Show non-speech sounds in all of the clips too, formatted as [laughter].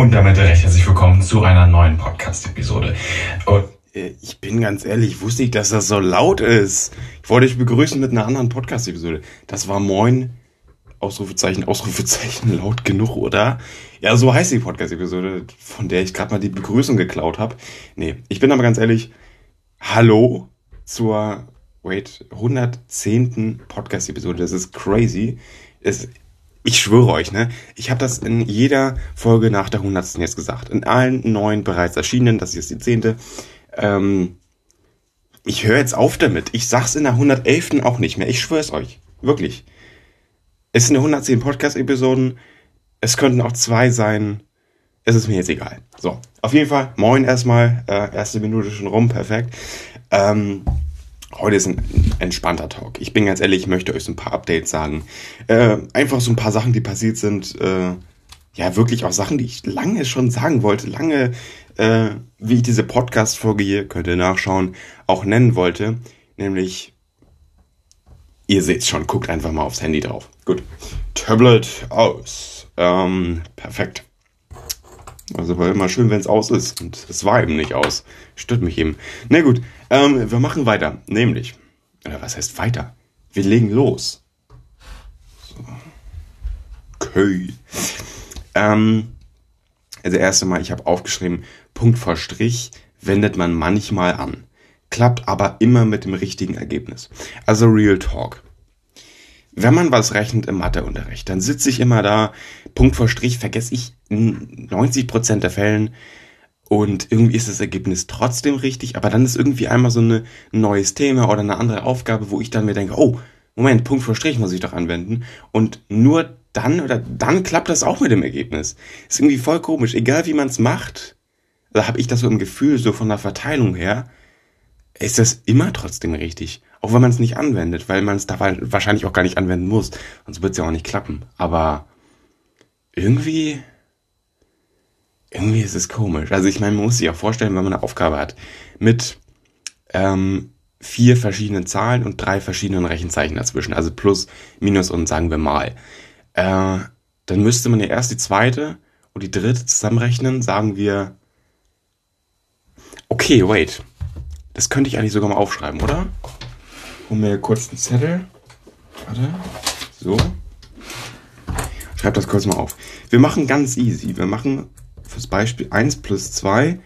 Und damit recht herzlich willkommen zu einer neuen Podcast-Episode. Äh, Ich bin ganz ehrlich, ich wusste nicht, dass das so laut ist. Ich wollte euch begrüßen mit einer anderen Podcast-Episode. Das war Moin, Ausrufezeichen, Ausrufezeichen, [laughs] laut genug, oder? Ja, so heißt die Podcast-Episode, von der ich gerade mal die Begrüßung geklaut habe. Nee, ich bin aber ganz ehrlich, hallo zur, wait, 110. Podcast-Episode. Das ist crazy. Es, ich schwöre euch, ne? Ich habe das in jeder Folge nach der 100. jetzt gesagt. In allen neun bereits erschienenen, das hier ist die zehnte. Ähm, ich höre jetzt auf damit. Ich sag's in der 111. auch nicht mehr. Ich schwör's euch. Wirklich. Es sind 110 Podcast-Episoden. Es könnten auch zwei sein. Es ist mir jetzt egal. So, auf jeden Fall, moin erstmal. Äh, erste Minute schon rum, perfekt. Ähm, heute ist ein entspannter Talk. Ich bin ganz ehrlich, ich möchte euch so ein paar Updates sagen. Äh, einfach so ein paar Sachen, die passiert sind. Äh, ja, wirklich auch Sachen, die ich lange schon sagen wollte. Lange, äh, wie ich diese Podcast-Folge hier, könnt ihr nachschauen, auch nennen wollte. Nämlich, ihr seht's schon, guckt einfach mal aufs Handy drauf. Gut. Tablet aus. Ähm, perfekt. Also war immer schön, wenn es aus ist. Und es war eben nicht aus. Stört mich eben. Na gut, ähm, wir machen weiter. Nämlich, oder was heißt weiter? Wir legen los. So. Okay. Ähm, also erste Mal, ich habe aufgeschrieben, Punkt vor Strich wendet man manchmal an. Klappt aber immer mit dem richtigen Ergebnis. Also Real Talk. Wenn man was rechnet im Matheunterricht, dann sitze ich immer da, Punkt vor Strich vergesse ich in 90% der Fällen und irgendwie ist das Ergebnis trotzdem richtig, aber dann ist irgendwie einmal so ein neues Thema oder eine andere Aufgabe, wo ich dann mir denke, oh, Moment, Punkt vor Strich muss ich doch anwenden und nur dann oder dann klappt das auch mit dem Ergebnis. Ist irgendwie voll komisch, egal wie man es macht, da habe ich das so im Gefühl, so von der Verteilung her, ist das immer trotzdem richtig. Auch wenn man es nicht anwendet, weil man es da wahrscheinlich auch gar nicht anwenden muss. Sonst wird es ja auch nicht klappen. Aber irgendwie, irgendwie ist es komisch. Also ich meine, man muss sich auch vorstellen, wenn man eine Aufgabe hat mit ähm, vier verschiedenen Zahlen und drei verschiedenen Rechenzeichen dazwischen, also plus, minus und sagen wir mal, äh, dann müsste man ja erst die zweite und die dritte zusammenrechnen, sagen wir, okay, wait, das könnte ich eigentlich sogar mal aufschreiben, oder? Hol mir kurz einen Zettel. Warte. So. Schreib das kurz mal auf. Wir machen ganz easy. Wir machen fürs Beispiel 1 plus 2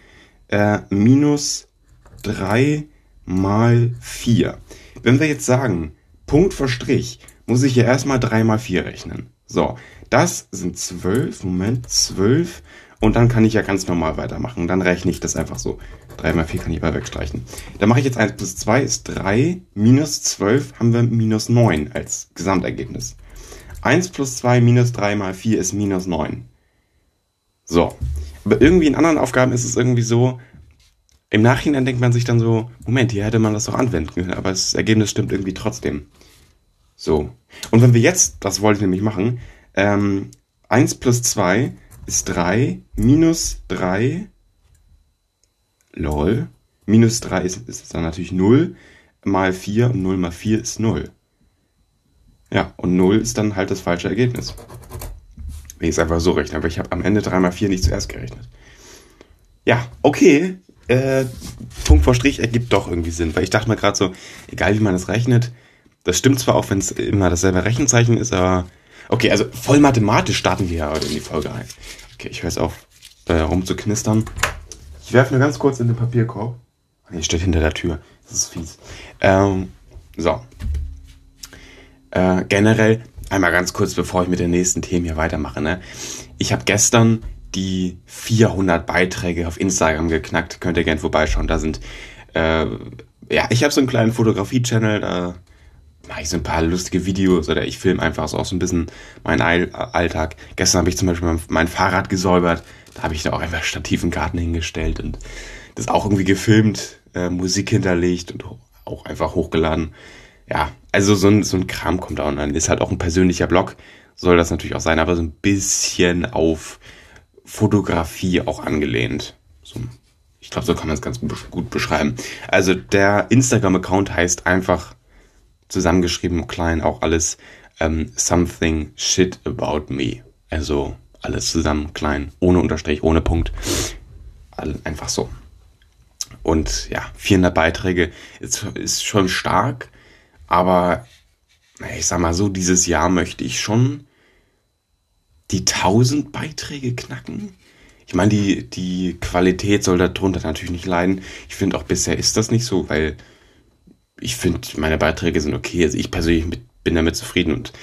äh, minus 3 mal 4. Wenn wir jetzt sagen, Punkt vor Strich, muss ich ja erstmal 3 mal 4 rechnen. So, das sind 12, Moment, 12 und dann kann ich ja ganz normal weitermachen. Dann rechne ich das einfach so. 3 mal 4 kann ich mal wegstreichen. Dann mache ich jetzt 1 plus 2 ist 3, minus 12 haben wir minus 9 als Gesamtergebnis. 1 plus 2 minus 3 mal 4 ist minus 9. So. Aber irgendwie in anderen Aufgaben ist es irgendwie so, im Nachhinein denkt man sich dann so, Moment, hier hätte man das doch anwenden können, aber das Ergebnis stimmt irgendwie trotzdem. So. Und wenn wir jetzt, das wollte ich nämlich machen, ähm, 1 plus 2 ist 3, minus 3, lol, minus 3 ist, ist dann natürlich 0, mal 4 und 0 mal 4 ist 0. Ja, und 0 ist dann halt das falsche Ergebnis. Wenn ich es einfach so rechne, aber ich habe am Ende 3 mal 4 nicht zuerst gerechnet. Ja, okay, äh, Punkt vor Strich ergibt doch irgendwie Sinn, weil ich dachte mir gerade so, egal wie man das rechnet, das stimmt zwar auch, wenn es immer dasselbe Rechenzeichen ist, aber okay, also voll mathematisch starten wir ja heute in die Folge ein. Okay, ich höre es auf, äh, rumzuknistern. Ich werfe nur ganz kurz in den Papierkorb. Hier steht hinter der Tür. Das ist fies. Ähm, so. Äh, generell, einmal ganz kurz, bevor ich mit den nächsten Themen hier weitermache. Ne? Ich habe gestern die 400 Beiträge auf Instagram geknackt. Könnt ihr gerne vorbeischauen. Da sind, äh, ja, ich habe so einen kleinen Fotografie-Channel, da mache ich so ein paar lustige Videos oder ich filme einfach so auch so ein bisschen meinen Alltag. Gestern habe ich zum Beispiel mein, mein Fahrrad gesäubert. Da habe ich da auch einfach Stativ im Garten hingestellt und das auch irgendwie gefilmt, äh, Musik hinterlegt und auch einfach hochgeladen. Ja, also so ein, so ein Kram kommt da online. Ist halt auch ein persönlicher Blog, soll das natürlich auch sein, aber so ein bisschen auf Fotografie auch angelehnt. So, ich glaube, so kann man es ganz gut beschreiben. Also der Instagram-Account heißt einfach zusammengeschrieben, klein auch alles, ähm, something shit about me. Also Alles zusammen klein, ohne Unterstrich, ohne Punkt. Einfach so. Und ja, 400 Beiträge ist, ist schon stark, aber ich sag mal so, dieses Jahr möchte ich schon die 1000 Beiträge knacken. Ich meine, die, die Qualität soll darunter natürlich nicht leiden. Ich finde auch bisher ist das nicht so, weil ich finde, meine Beiträge sind okay. Also ich persönlich bin damit zufrieden und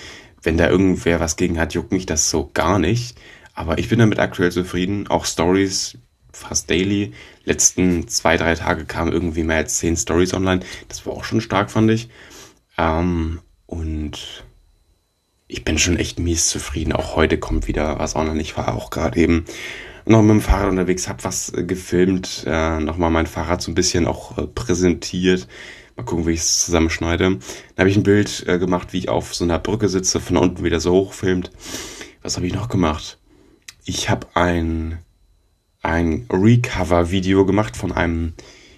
wenn da irgendwer was gegen hat, juckt mich das so gar nicht. Aber ich bin damit aktuell zufrieden. Auch Stories fast daily. Letzten zwei, drei Tage kamen irgendwie mehr als zehn Stories online. Das war auch schon stark, fand ich. Ähm, und ich bin schon echt mies zufrieden. Auch heute kommt wieder was online. Ich war auch gerade eben noch mit dem Fahrrad unterwegs, hab was äh, gefilmt, äh, nochmal mein Fahrrad so ein bisschen auch äh, präsentiert. Mal gucken, wie ich es zusammenschneide. Dann habe ich ein Bild äh, gemacht, wie ich auf so einer Brücke sitze, von unten wieder so hochfilmt. Was habe ich noch gemacht? Ich habe ein, ein Recover-Video gemacht von einem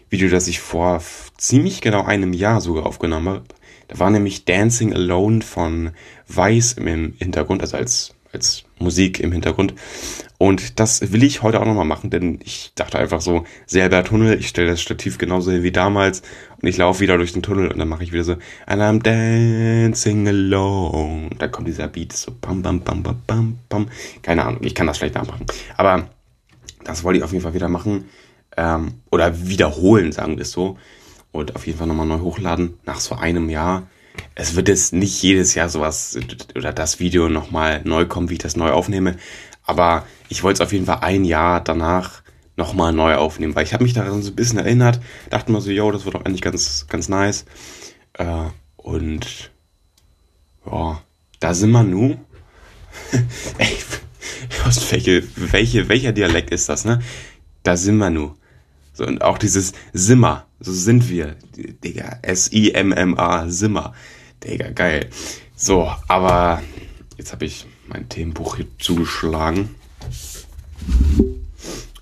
Video, das ich vor ziemlich genau einem Jahr sogar aufgenommen habe. Da war nämlich Dancing Alone von Weiß im Hintergrund, also als, als Musik im Hintergrund. Und das will ich heute auch nochmal machen, denn ich dachte einfach so, selber Tunnel, ich stelle das Stativ genauso hin wie damals und ich laufe wieder durch den Tunnel und dann mache ich wieder so, and I'm dancing alone. Dann kommt dieser Beat so, bam, bam, bam, bam, bam, bam. Keine Ahnung, ich kann das vielleicht nachmachen. Aber das wollte ich auf jeden Fall wieder machen. Ähm, oder wiederholen, sagen wir es so. Und auf jeden Fall nochmal neu hochladen, nach so einem Jahr. Es wird jetzt nicht jedes Jahr sowas oder das Video nochmal neu kommen, wie ich das neu aufnehme. Aber ich wollte es auf jeden Fall ein Jahr danach nochmal neu aufnehmen, weil ich habe mich daran so ein bisschen erinnert, dachte mir so, yo, das wird doch eigentlich ganz, ganz nice. Äh, und ja, da sind wir nu. [laughs] Ey, welche, welche, welcher Dialekt ist das, ne? Da sind wir nu. So, und auch dieses Simmer, so sind wir, Digga, S-I-M-M-A, Simmer. Digga, geil. So, aber jetzt habe ich mein Themenbuch hier zugeschlagen.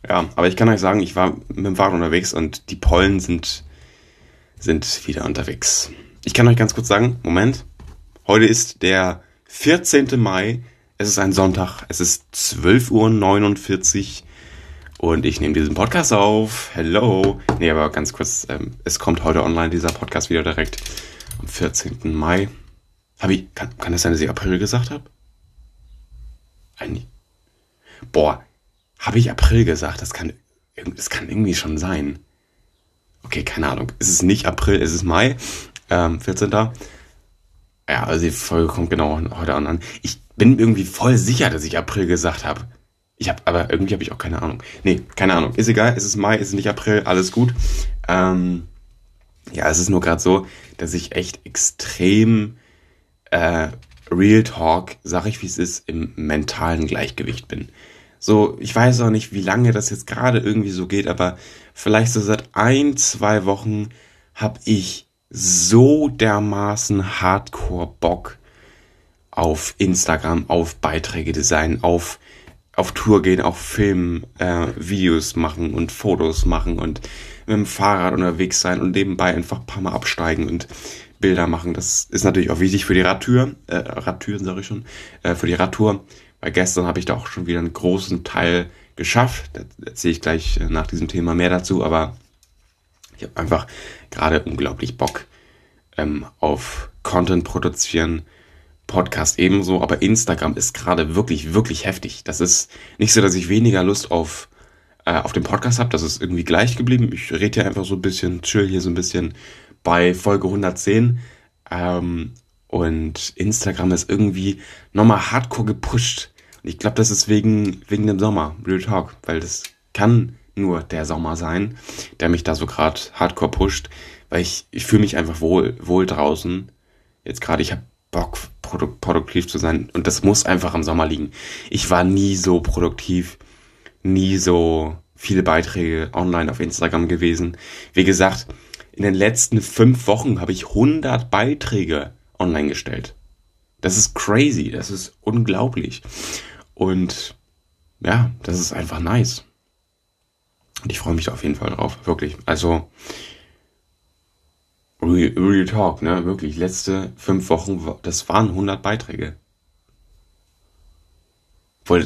Ja, aber ich kann euch sagen, ich war mit dem Fahrrad unterwegs und die Pollen sind, sind wieder unterwegs. Ich kann euch ganz kurz sagen, Moment, heute ist der 14. Mai, es ist ein Sonntag, es ist 12.49 Uhr und ich nehme diesen Podcast auf. Hello. Nee, aber ganz kurz, ähm, es kommt heute online, dieser Podcast wieder direkt am 14. Mai. Hab ich, kann, kann das sein, dass ich April gesagt habe? Ein, boah, habe ich April gesagt? Das kann, das kann irgendwie schon sein. Okay, keine Ahnung. Es ist nicht April, es ist Mai, ähm, 14. Ja, also die Folge kommt genau heute an. Ich bin irgendwie voll sicher, dass ich April gesagt habe. Ich habe, aber irgendwie habe ich auch keine Ahnung. Nee, keine Ahnung. Ist egal, es ist Mai, es ist nicht April, alles gut. Ähm, ja, es ist nur gerade so, dass ich echt extrem äh, Real Talk, sag ich wie es ist, im mentalen Gleichgewicht bin. So, ich weiß auch nicht, wie lange das jetzt gerade irgendwie so geht, aber vielleicht so seit ein, zwei Wochen habe ich so dermaßen Hardcore Bock auf Instagram, auf Beiträge designen, auf auf Tour gehen, auf Film, äh, Videos machen und Fotos machen und mit dem Fahrrad unterwegs sein und nebenbei einfach ein paar Mal absteigen und Bilder machen. Das ist natürlich auch wichtig für die Radtür, äh, Radtüren sage ich schon, äh, für die Radtour. Weil gestern habe ich da auch schon wieder einen großen Teil geschafft. Da erzähle ich gleich äh, nach diesem Thema mehr dazu, aber ich habe einfach gerade unglaublich Bock ähm, auf Content produzieren. Podcast ebenso, aber Instagram ist gerade wirklich, wirklich heftig. Das ist nicht so, dass ich weniger Lust auf, äh, auf den Podcast habe. Das ist irgendwie gleich geblieben. Ich rede hier einfach so ein bisschen, chill hier so ein bisschen bei Folge 110. Ähm, und Instagram ist irgendwie nochmal hardcore gepusht. Und ich glaube, das ist wegen, wegen dem Sommer, Real Talk, weil das kann nur der Sommer sein, der mich da so gerade hardcore pusht, weil ich, ich fühle mich einfach wohl, wohl draußen. Jetzt gerade, ich habe Bock, produk produktiv zu sein und das muss einfach am Sommer liegen. Ich war nie so produktiv, nie so viele Beiträge online auf Instagram gewesen. Wie gesagt, in den letzten fünf Wochen habe ich 100 Beiträge online gestellt. Das ist crazy, das ist unglaublich. Und ja, das ist einfach nice. Und ich freue mich auf jeden Fall drauf, wirklich. Also, Real, Real Talk, ne, wirklich, letzte fünf Wochen, das waren 100 Beiträge.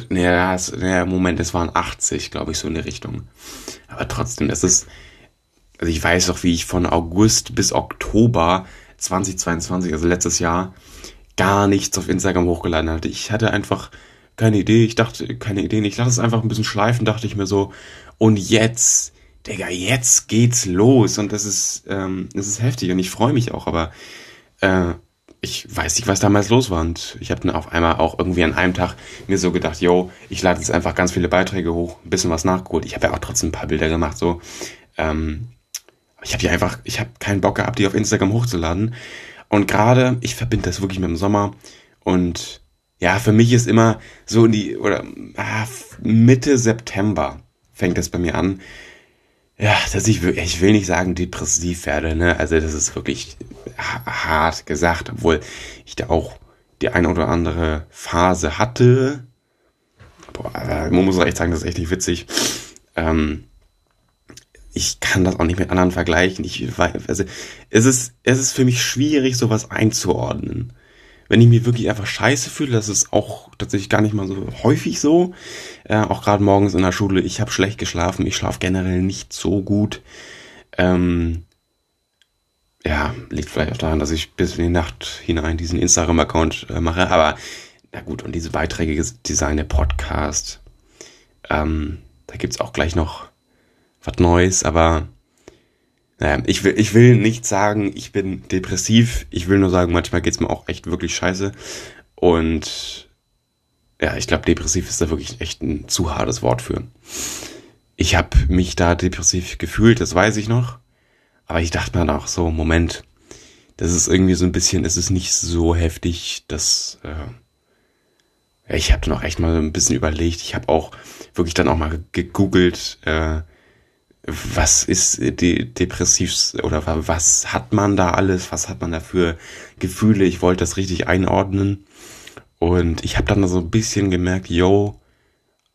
Naja, nee, Moment, es waren 80, glaube ich, so in der Richtung. Aber trotzdem, das ist, also ich weiß doch, wie ich von August bis Oktober 2022, also letztes Jahr, gar nichts auf Instagram hochgeladen hatte. Ich hatte einfach keine Idee, ich dachte, keine Ideen, ich lasse es einfach ein bisschen schleifen, dachte ich mir so. Und jetzt, Digga, jetzt geht's los. Und das ist, ähm, das ist heftig und ich freue mich auch, aber äh, ich weiß nicht, was damals los war. Und ich habe dann auf einmal auch irgendwie an einem Tag mir so gedacht, yo, ich lade jetzt einfach ganz viele Beiträge hoch, ein bisschen was nachgeholt. Ich habe ja auch trotzdem ein paar Bilder gemacht, so. Ähm, ich habe die einfach, ich habe keinen Bock gehabt, die auf Instagram hochzuladen. Und gerade, ich verbinde das wirklich mit dem Sommer. Und ja, für mich ist immer so in die, oder ah, Mitte September fängt das bei mir an. Ja, dass ich, ich will nicht sagen depressiv werde, ne? Also das ist wirklich hart gesagt, obwohl ich da auch die eine oder andere Phase hatte. Boah, man muss echt sagen, das ist echt nicht witzig. Ähm, ich kann das auch nicht mit anderen vergleichen. Ich weiß, also es ist, es ist für mich schwierig, sowas einzuordnen. Wenn ich mich wirklich einfach scheiße fühle, das ist auch tatsächlich gar nicht mal so häufig so. Äh, auch gerade morgens in der Schule, ich habe schlecht geschlafen, ich schlafe generell nicht so gut. Ähm, ja, liegt vielleicht auch daran, dass ich bis in die Nacht hinein diesen Instagram-Account äh, mache. Aber na gut, und diese Beiträge, Design, Podcast, ähm, da gibt's auch gleich noch was Neues, aber naja, ich will, ich will nicht sagen, ich bin depressiv. Ich will nur sagen, manchmal geht's mir auch echt wirklich scheiße. Und ja, ich glaube, depressiv ist da wirklich echt ein zu hartes Wort für. Ich habe mich da depressiv gefühlt, das weiß ich noch. Aber ich dachte mir dann auch so, Moment, das ist irgendwie so ein bisschen, es ist nicht so heftig, dass äh, ich habe dann auch echt mal ein bisschen überlegt. Ich habe auch wirklich dann auch mal gegoogelt, äh, was ist die depressiv oder was hat man da alles, was hat man da für Gefühle. Ich wollte das richtig einordnen und ich habe dann so ein bisschen gemerkt, yo,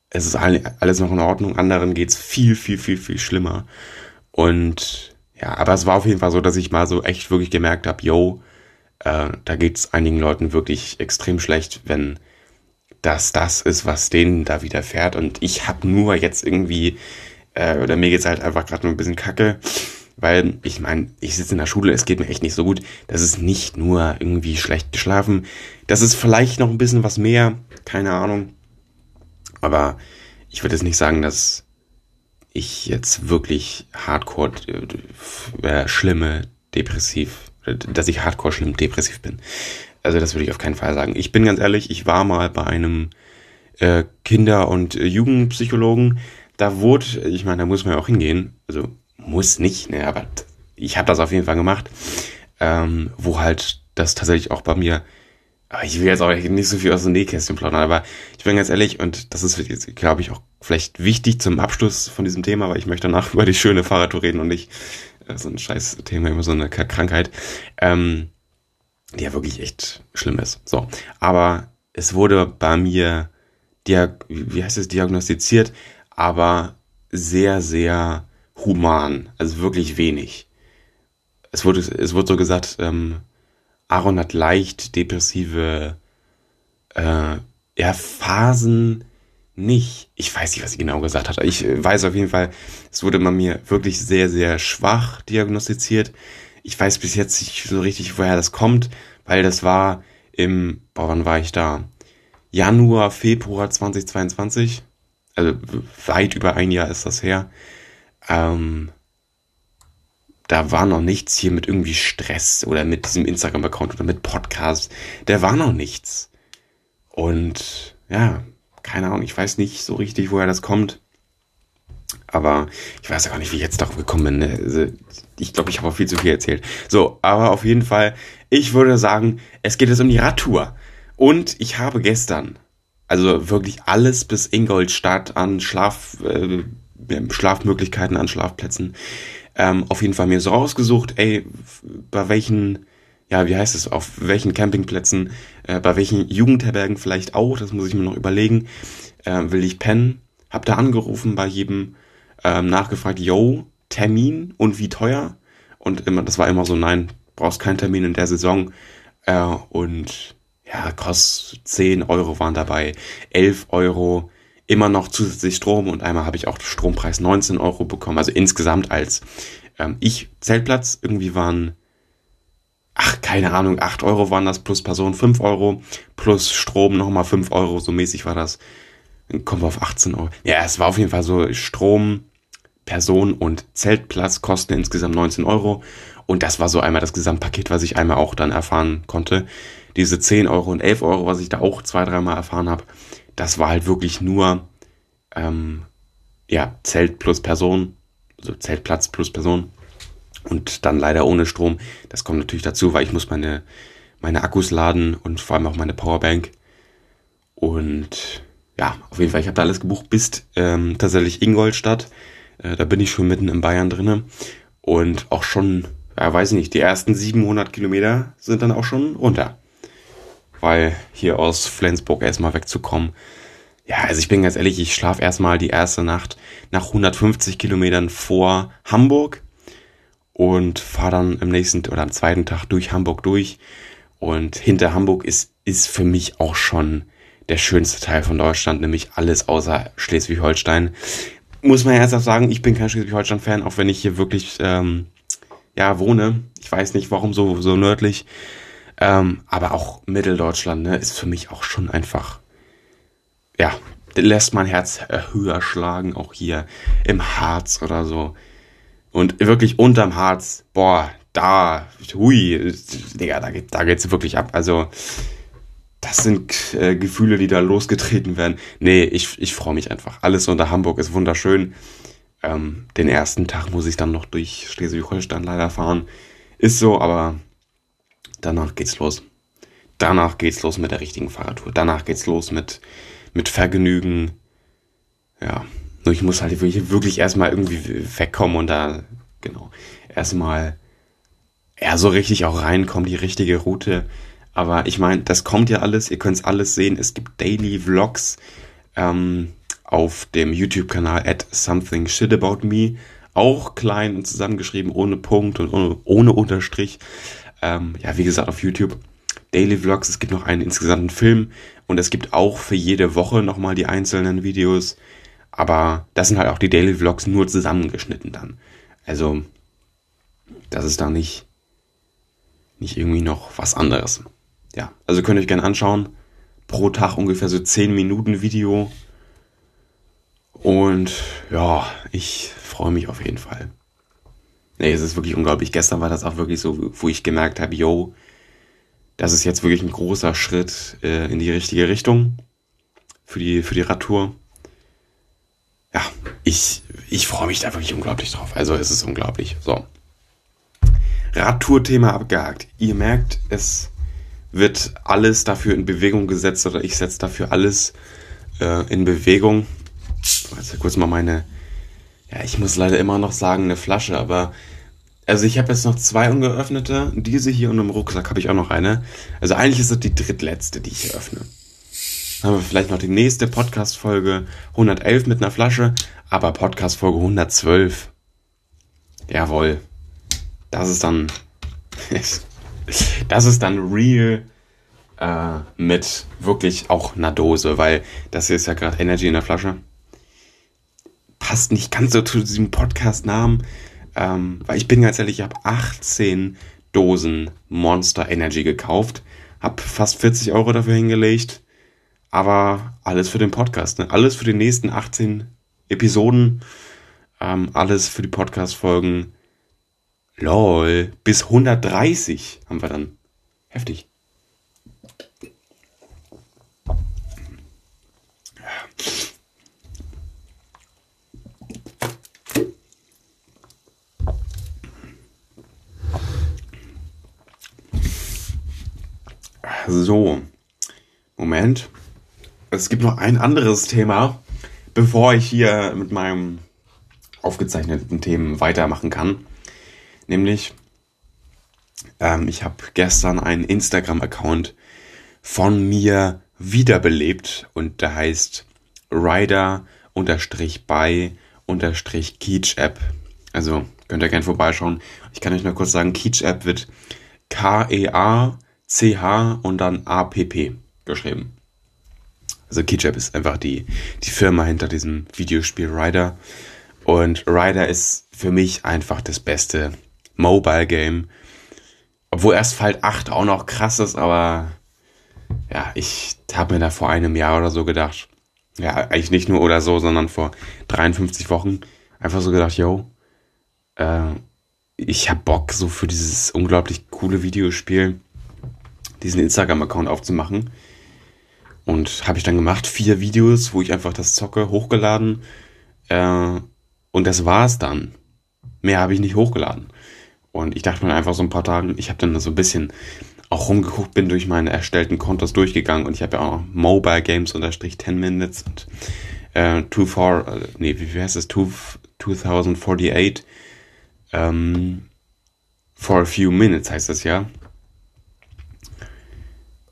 es ist alles noch in Ordnung, anderen geht's viel, viel, viel, viel schlimmer. Und ja, aber es war auf jeden Fall so, dass ich mal so echt wirklich gemerkt habe, yo, äh, da geht's einigen Leuten wirklich extrem schlecht, wenn das das ist, was denen da widerfährt. Und ich habe nur jetzt irgendwie äh, oder mir geht's halt einfach gerade nur ein bisschen kacke, weil ich meine, ich sitze in der Schule, es geht mir echt nicht so gut. Das ist nicht nur irgendwie schlecht geschlafen, das ist vielleicht noch ein bisschen was mehr, keine Ahnung. Aber ich würde jetzt nicht sagen, dass ich jetzt wirklich hardcore äh, schlimme depressiv, dass ich hardcore schlimm depressiv bin. Also das würde ich auf keinen Fall sagen. Ich bin ganz ehrlich, ich war mal bei einem äh, Kinder- und Jugendpsychologen, da wurde, ich meine, da muss man ja auch hingehen, also muss nicht, ne, aber ich habe das auf jeden Fall gemacht, ähm, wo halt das tatsächlich auch bei mir, ich will jetzt auch nicht so viel aus dem Nähkästchen plaudern, aber ich bin ganz ehrlich, und das ist glaube ich, auch vielleicht wichtig zum Abschluss von diesem Thema, weil ich möchte danach [laughs] über die schöne Fahrradtour reden und nicht äh, so ein scheiß Thema, immer so eine Krankheit, ähm, die ja wirklich echt schlimm ist. So, aber es wurde bei mir, diag wie heißt es, diagnostiziert, aber sehr, sehr human. Also wirklich wenig. Es wurde, es wurde so gesagt, ähm, Aaron hat leicht depressive äh, ja, Phasen nicht. Ich weiß nicht, was sie genau gesagt hat. Ich weiß auf jeden Fall, es wurde bei mir wirklich sehr, sehr schwach diagnostiziert. Ich weiß bis jetzt nicht so richtig, woher das kommt, weil das war im, boah, wann war ich da? Januar, Februar 2022 also weit über ein Jahr ist das her. Ähm, da war noch nichts hier mit irgendwie Stress oder mit diesem Instagram-Account oder mit Podcasts. Da war noch nichts. Und ja, keine Ahnung, ich weiß nicht so richtig, woher das kommt. Aber ich weiß ja gar nicht, wie ich jetzt darauf gekommen bin. Ne? Also, ich glaube, ich habe auch viel zu viel erzählt. So, aber auf jeden Fall, ich würde sagen, es geht jetzt um die Radtour. Und ich habe gestern also wirklich alles bis Ingolstadt an Schlaf, äh, Schlafmöglichkeiten, an Schlafplätzen. Ähm, auf jeden Fall mir so rausgesucht, ey, bei welchen, ja, wie heißt es, auf welchen Campingplätzen, äh, bei welchen Jugendherbergen vielleicht auch, das muss ich mir noch überlegen, äh, will ich pennen. Hab da angerufen bei jedem, ähm, nachgefragt, yo, Termin und wie teuer? Und immer, das war immer so, nein, brauchst keinen Termin in der Saison. Äh, und ja, kostet 10 Euro waren dabei, 11 Euro, immer noch zusätzlich Strom und einmal habe ich auch Strompreis 19 Euro bekommen. Also insgesamt als ähm, ich Zeltplatz irgendwie waren, ach, keine Ahnung, 8 Euro waren das plus Person 5 Euro, plus Strom nochmal 5 Euro, so mäßig war das. Dann kommen wir auf 18 Euro. Ja, es war auf jeden Fall so Strom, Person und Zeltplatz kosten insgesamt 19 Euro. Und das war so einmal das Gesamtpaket, was ich einmal auch dann erfahren konnte. Diese 10 Euro und 11 Euro, was ich da auch zwei, dreimal erfahren habe, das war halt wirklich nur ähm, ja, Zelt plus Person, also Zeltplatz plus Person. Und dann leider ohne Strom. Das kommt natürlich dazu, weil ich muss meine, meine Akkus laden und vor allem auch meine Powerbank. Und ja, auf jeden Fall, ich habe da alles gebucht bis ähm, tatsächlich Ingolstadt. Äh, da bin ich schon mitten in Bayern drinne Und auch schon, ja, weiß nicht, die ersten 700 Kilometer sind dann auch schon runter. Weil hier aus Flensburg erstmal wegzukommen. Ja, also ich bin ganz ehrlich, ich schlafe erstmal die erste Nacht nach 150 Kilometern vor Hamburg und fahre dann im nächsten oder am zweiten Tag durch Hamburg durch. Und hinter Hamburg ist, ist für mich auch schon der schönste Teil von Deutschland, nämlich alles außer Schleswig-Holstein. Muss man ernsthaft sagen, ich bin kein Schleswig-Holstein-Fan, auch wenn ich hier wirklich ähm, ja wohne. Ich weiß nicht, warum so, so nördlich. Ähm, aber auch Mitteldeutschland ne, ist für mich auch schon einfach, ja, lässt mein Herz höher schlagen, auch hier im Harz oder so. Und wirklich unterm Harz, boah, da, hui, Digga, da, geht, da geht's wirklich ab. Also, das sind äh, Gefühle, die da losgetreten werden. Nee, ich, ich freue mich einfach. Alles unter Hamburg ist wunderschön. Ähm, den ersten Tag muss ich dann noch durch Schleswig-Holstein leider fahren. Ist so, aber danach geht's los. Danach geht's los mit der richtigen Fahrradtour. Danach geht's los mit, mit Vergnügen. Ja, nur ich muss halt wirklich erstmal irgendwie wegkommen und da, genau, erstmal ja, so richtig auch reinkommen, die richtige Route. Aber ich meine, das kommt ja alles, ihr könnt es alles sehen. Es gibt Daily Vlogs ähm, auf dem YouTube-Kanal at something shit about me. Auch klein und zusammengeschrieben, ohne Punkt und ohne, ohne Unterstrich. Ähm, ja, wie gesagt, auf YouTube. Daily Vlogs, es gibt noch einen insgesamten Film und es gibt auch für jede Woche nochmal die einzelnen Videos. Aber das sind halt auch die Daily Vlogs nur zusammengeschnitten dann. Also, das ist da nicht, nicht irgendwie noch was anderes ja, also könnt ihr euch gerne anschauen. Pro Tag ungefähr so 10 Minuten Video. Und ja, ich freue mich auf jeden Fall. Nee, es ist wirklich unglaublich. Gestern war das auch wirklich so, wo ich gemerkt habe, yo, das ist jetzt wirklich ein großer Schritt äh, in die richtige Richtung für die, für die Radtour. Ja, ich, ich freue mich da wirklich unglaublich drauf. Also es ist unglaublich. So. Radtour-Thema abgehakt. Ihr merkt, es wird alles dafür in Bewegung gesetzt oder ich setze dafür alles äh, in Bewegung. Also kurz mal meine, ja, ich muss leider immer noch sagen, eine Flasche, aber also ich habe jetzt noch zwei ungeöffnete. Diese hier und im Rucksack habe ich auch noch eine. Also eigentlich ist das die drittletzte, die ich hier öffne. Dann haben wir vielleicht noch die nächste Podcast-Folge 111 mit einer Flasche, aber Podcast-Folge 112. Jawohl. Das ist dann [laughs] das ist dann real äh, mit wirklich auch einer Dose, weil das hier ist ja gerade Energy in der Flasche. Passt nicht ganz so zu diesem Podcast-Namen, ähm, weil ich bin ganz ehrlich, ich habe 18 Dosen Monster Energy gekauft, habe fast 40 Euro dafür hingelegt, aber alles für den Podcast, ne? alles für die nächsten 18 Episoden, ähm, alles für die Podcast-Folgen Lol, bis 130 haben wir dann. Heftig. So, Moment. Es gibt noch ein anderes Thema, bevor ich hier mit meinem aufgezeichneten Themen weitermachen kann. Nämlich, ähm, ich habe gestern einen Instagram-Account von mir wiederbelebt und der heißt Rider unterstrich bei unterstrich Keach App. Also könnt ihr gerne vorbeischauen. Ich kann euch nur kurz sagen, Keach App wird K-E-A CH und dann APP geschrieben. Also Kitchap ist einfach die, die Firma hinter diesem Videospiel Rider. Und Rider ist für mich einfach das beste Mobile Game. Obwohl Asphalt 8 auch noch krass ist, aber ja, ich habe mir da vor einem Jahr oder so gedacht, ja, eigentlich nicht nur oder so, sondern vor 53 Wochen einfach so gedacht, yo, äh, ich hab Bock so für dieses unglaublich coole Videospiel diesen Instagram-Account aufzumachen. Und habe ich dann gemacht, vier Videos, wo ich einfach das zocke, hochgeladen. Äh, und das war's dann. Mehr habe ich nicht hochgeladen. Und ich dachte mir einfach so ein paar Tagen, ich habe dann so ein bisschen auch rumgeguckt, bin durch meine erstellten Kontos durchgegangen und ich habe ja auch Mobile Games unterstrich 10 Minutes und äh, two for, äh, nee, wie heißt es, two, 2048 ähm, for a few minutes heißt das ja.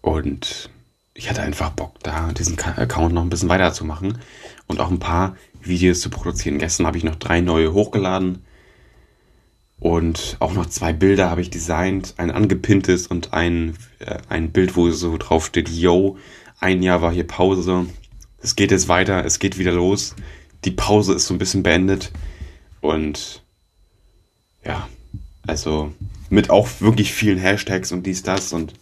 Und ich hatte einfach Bock, da diesen Account noch ein bisschen weiterzumachen und auch ein paar Videos zu produzieren. Gestern habe ich noch drei neue hochgeladen und auch noch zwei Bilder habe ich designt, ein angepinntes und ein, äh, ein Bild, wo so drauf steht, yo, ein Jahr war hier Pause. Es geht jetzt weiter, es geht wieder los. Die Pause ist so ein bisschen beendet. Und ja, also mit auch wirklich vielen Hashtags und dies, das und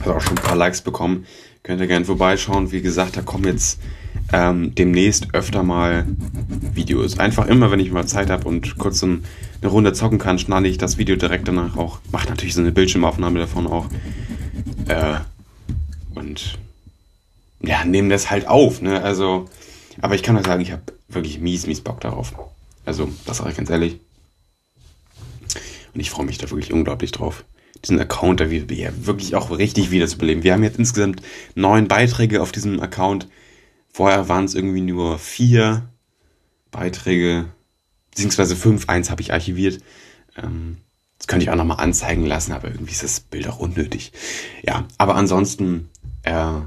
hat auch schon ein paar Likes bekommen. Könnt ihr gerne vorbeischauen. Wie gesagt, da kommen jetzt ähm, demnächst öfter mal Videos. Einfach immer, wenn ich mal Zeit habe und kurz ein, eine Runde zocken kann, schnalle ich das Video direkt danach auch. Mache natürlich so eine Bildschirmaufnahme davon auch. Äh, und ja, nehme das halt auf. Ne? Also, aber ich kann euch sagen, ich habe wirklich mies, mies Bock darauf. Also, das sage ich ganz ehrlich. Und ich freue mich da wirklich unglaublich drauf diesen Account da wirklich auch richtig wiederzubeleben. Wir haben jetzt insgesamt neun Beiträge auf diesem Account. Vorher waren es irgendwie nur vier Beiträge, beziehungsweise fünf. Eins habe ich archiviert. Ähm, das könnte ich auch nochmal anzeigen lassen, aber irgendwie ist das Bild auch unnötig. Ja, aber ansonsten äh,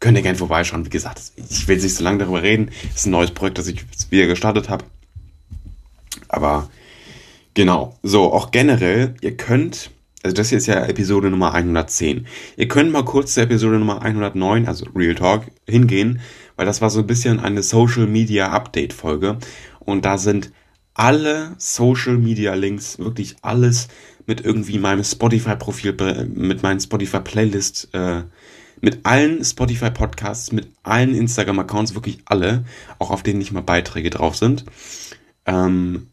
könnt ihr gerne vorbeischauen. Wie gesagt, ich will nicht so lange darüber reden. Das ist ein neues Projekt, das ich wieder gestartet habe. Aber genau, so, auch generell, ihr könnt also das hier ist ja Episode Nummer 110. Ihr könnt mal kurz zur Episode Nummer 109, also Real Talk, hingehen, weil das war so ein bisschen eine Social Media Update Folge und da sind alle Social Media Links, wirklich alles mit irgendwie meinem Spotify Profil, mit meinen Spotify Playlist, äh, mit allen Spotify Podcasts, mit allen Instagram Accounts, wirklich alle, auch auf denen nicht mal Beiträge drauf sind. Ähm,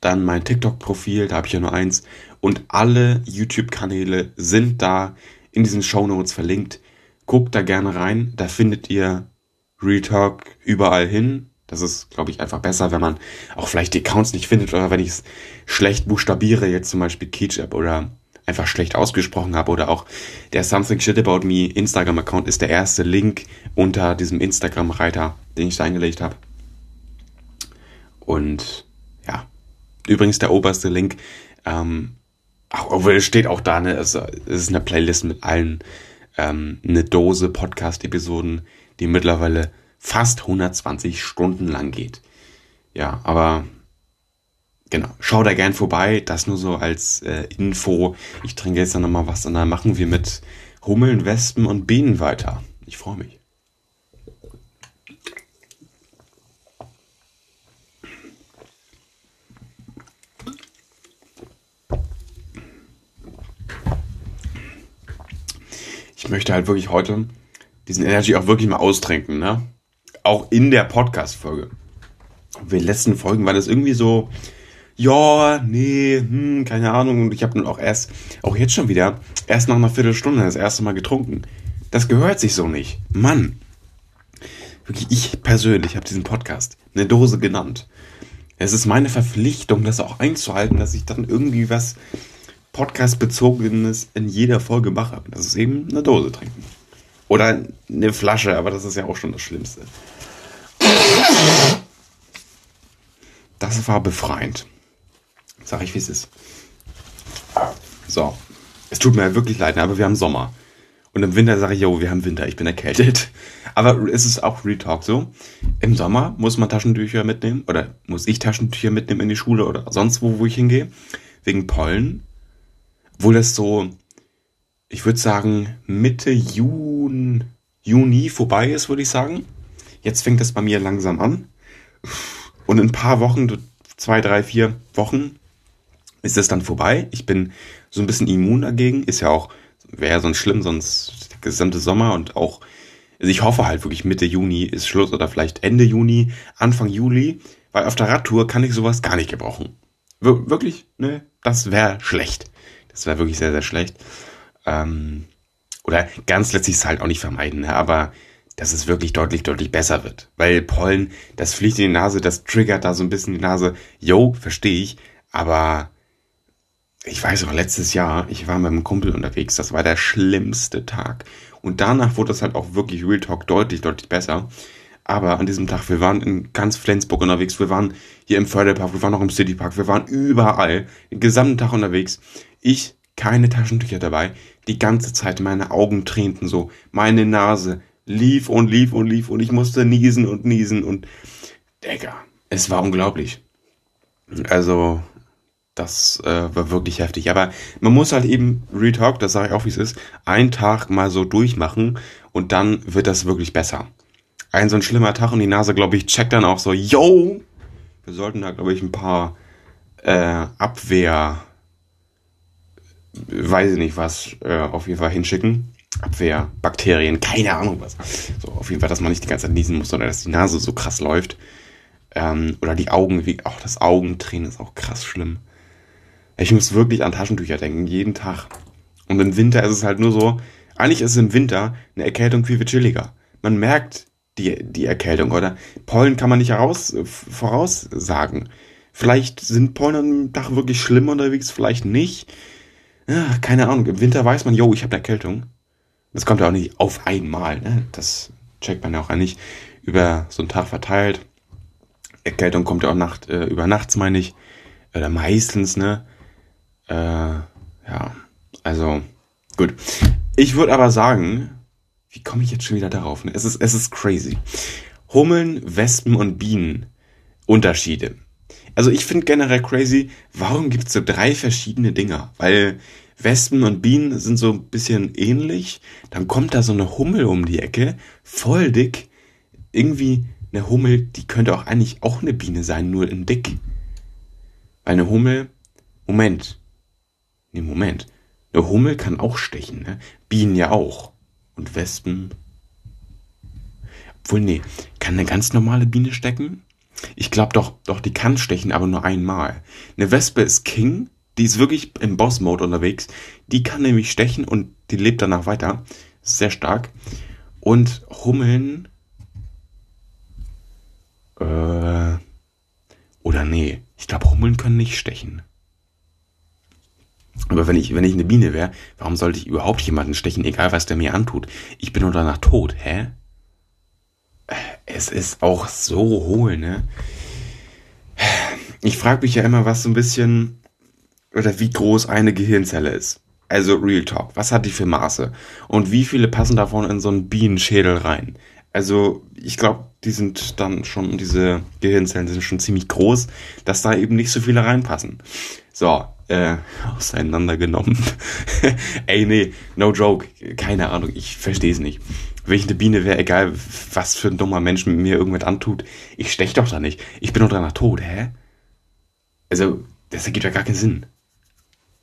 dann mein TikTok-Profil, da habe ich ja nur eins und alle YouTube-Kanäle sind da in diesen Show Notes verlinkt. Guckt da gerne rein. Da findet ihr Real überall hin. Das ist, glaube ich, einfach besser, wenn man auch vielleicht die Accounts nicht findet oder wenn ich es schlecht buchstabiere, jetzt zum Beispiel Ketchup oder einfach schlecht ausgesprochen habe oder auch der Something Shit About Me Instagram-Account ist der erste Link unter diesem Instagram-Reiter, den ich da eingelegt habe. Und ja, übrigens der oberste Link ähm, es steht auch da, ne, es, ist eine Playlist mit allen, ähm, eine Dose Podcast-Episoden, die mittlerweile fast 120 Stunden lang geht. Ja, aber genau, schau da gern vorbei, das nur so als äh, Info. Ich trinke jetzt dann nochmal was und dann machen wir mit Hummeln, Wespen und Bienen weiter. Ich freue mich. Ich möchte halt wirklich heute diesen Energy auch wirklich mal austrinken, ne? Auch in der Podcast-Folge. In den letzten Folgen war das irgendwie so, ja, nee, hm, keine Ahnung. Und ich habe dann auch erst, auch jetzt schon wieder, erst nach einer Viertelstunde das erste Mal getrunken. Das gehört sich so nicht. Mann. Wirklich, ich persönlich habe diesen Podcast eine Dose genannt. Es ist meine Verpflichtung, das auch einzuhalten, dass ich dann irgendwie was Podcast-bezogenes in jeder Folge mache. Das ist eben eine Dose trinken. Oder eine Flasche, aber das ist ja auch schon das Schlimmste. Das war befreiend. Sag ich, wie es ist. So. Es tut mir wirklich leid, aber wir haben Sommer. Und im Winter sage ich, jo, wir haben Winter, ich bin erkältet. Aber es ist auch Retalk so. Im Sommer muss man Taschentücher mitnehmen oder muss ich Taschentücher mitnehmen in die Schule oder sonst wo, wo ich hingehe. Wegen Pollen. Obwohl das so ich würde sagen, Mitte Juni, Juni vorbei ist, würde ich sagen. Jetzt fängt es bei mir langsam an. Und in ein paar Wochen, zwei, drei, vier Wochen, ist es dann vorbei. Ich bin so ein bisschen immun dagegen. Ist ja auch, wäre ja sonst schlimm, sonst der gesamte Sommer und auch, also ich hoffe halt wirklich Mitte Juni ist Schluss oder vielleicht Ende Juni, Anfang Juli, weil auf der Radtour kann ich sowas gar nicht gebrauchen. Wir, wirklich, ne? Das wäre schlecht. Das wäre wirklich sehr, sehr schlecht. Ähm, oder ganz letztlich ist es halt auch nicht vermeiden, ne? aber dass es wirklich deutlich, deutlich besser wird. Weil Pollen, das fliegt in die Nase, das triggert da so ein bisschen die Nase. Yo, verstehe ich. Aber ich weiß auch, letztes Jahr, ich war mit einem Kumpel unterwegs, das war der schlimmste Tag. Und danach wurde es halt auch wirklich Real Talk deutlich, deutlich besser. Aber an diesem Tag, wir waren in ganz Flensburg unterwegs, wir waren hier im Förderpark, wir waren noch im Citypark, wir waren überall, den gesamten Tag unterwegs. Ich, keine Taschentücher dabei, die ganze Zeit meine Augen tränten so, meine Nase, lief und lief und lief und ich musste niesen und niesen und Digga, es war unglaublich. Also, das äh, war wirklich heftig. Aber man muss halt eben, Retalk, das sage ich auch, wie es ist, einen Tag mal so durchmachen und dann wird das wirklich besser. Ein so ein schlimmer Tag und die Nase, glaube ich, checkt dann auch so, yo, wir sollten da, glaube ich, ein paar äh, Abwehr, weiß ich nicht was, äh, auf jeden Fall hinschicken. Abwehr, Bakterien, keine Ahnung was. So, auf jeden Fall, dass man nicht die ganze Zeit niesen muss, sondern dass die Nase so krass läuft. Ähm, oder die Augen, wie auch das Augentränen ist auch krass schlimm. Ich muss wirklich an Taschentücher denken, jeden Tag. Und im Winter ist es halt nur so, eigentlich ist es im Winter eine Erkältung viel, viel chilliger. Man merkt die, die Erkältung oder Pollen kann man nicht heraus, voraussagen. Vielleicht sind Pollen am Tag wirklich schlimm unterwegs, vielleicht nicht. Ja, keine Ahnung. Im Winter weiß man, yo, ich habe Erkältung. Das kommt ja auch nicht auf einmal, ne? Das checkt man ja auch nicht über so einen Tag verteilt. Erkältung kommt ja auch Nacht, äh, über nachts, meine ich. Oder meistens, ne? Äh, ja, also gut. Ich würde aber sagen, wie komme ich jetzt schon wieder darauf? Ne? Es ist, es ist crazy. Hummeln, Wespen und Bienen. Unterschiede. Also ich finde generell crazy, warum gibt es so drei verschiedene Dinger? Weil Wespen und Bienen sind so ein bisschen ähnlich. Dann kommt da so eine Hummel um die Ecke, voll dick. Irgendwie eine Hummel, die könnte auch eigentlich auch eine Biene sein, nur in dick. Weil eine Hummel, Moment. Nee, Moment. Eine Hummel kann auch stechen, ne? Bienen ja auch. Und Wespen. Obwohl, nee. Kann eine ganz normale Biene stecken? Ich glaube doch, doch, die kann stechen, aber nur einmal. Eine Wespe ist King, die ist wirklich im Boss-Mode unterwegs. Die kann nämlich stechen und die lebt danach weiter. Sehr stark. Und Hummeln. Äh, oder nee, ich glaube, Hummeln können nicht stechen. Aber wenn ich, wenn ich eine Biene wäre, warum sollte ich überhaupt jemanden stechen, egal was der mir antut? Ich bin nur danach tot, hä? Es ist auch so hohl, ne? Ich frage mich ja immer, was so ein bisschen oder wie groß eine Gehirnzelle ist. Also Real Talk. Was hat die für Maße? Und wie viele passen davon in so einen Bienenschädel rein? Also ich glaube, die sind dann schon, diese Gehirnzellen sind schon ziemlich groß, dass da eben nicht so viele reinpassen. So, äh, [laughs] auseinandergenommen. [laughs] Ey, nee, no joke. Keine Ahnung, ich verstehe es nicht. Eine Biene wäre, egal was für ein dummer Mensch mir irgendwas antut, ich stech doch da nicht. Ich bin doch danach tot, hä? Also, das ergibt ja gar keinen Sinn.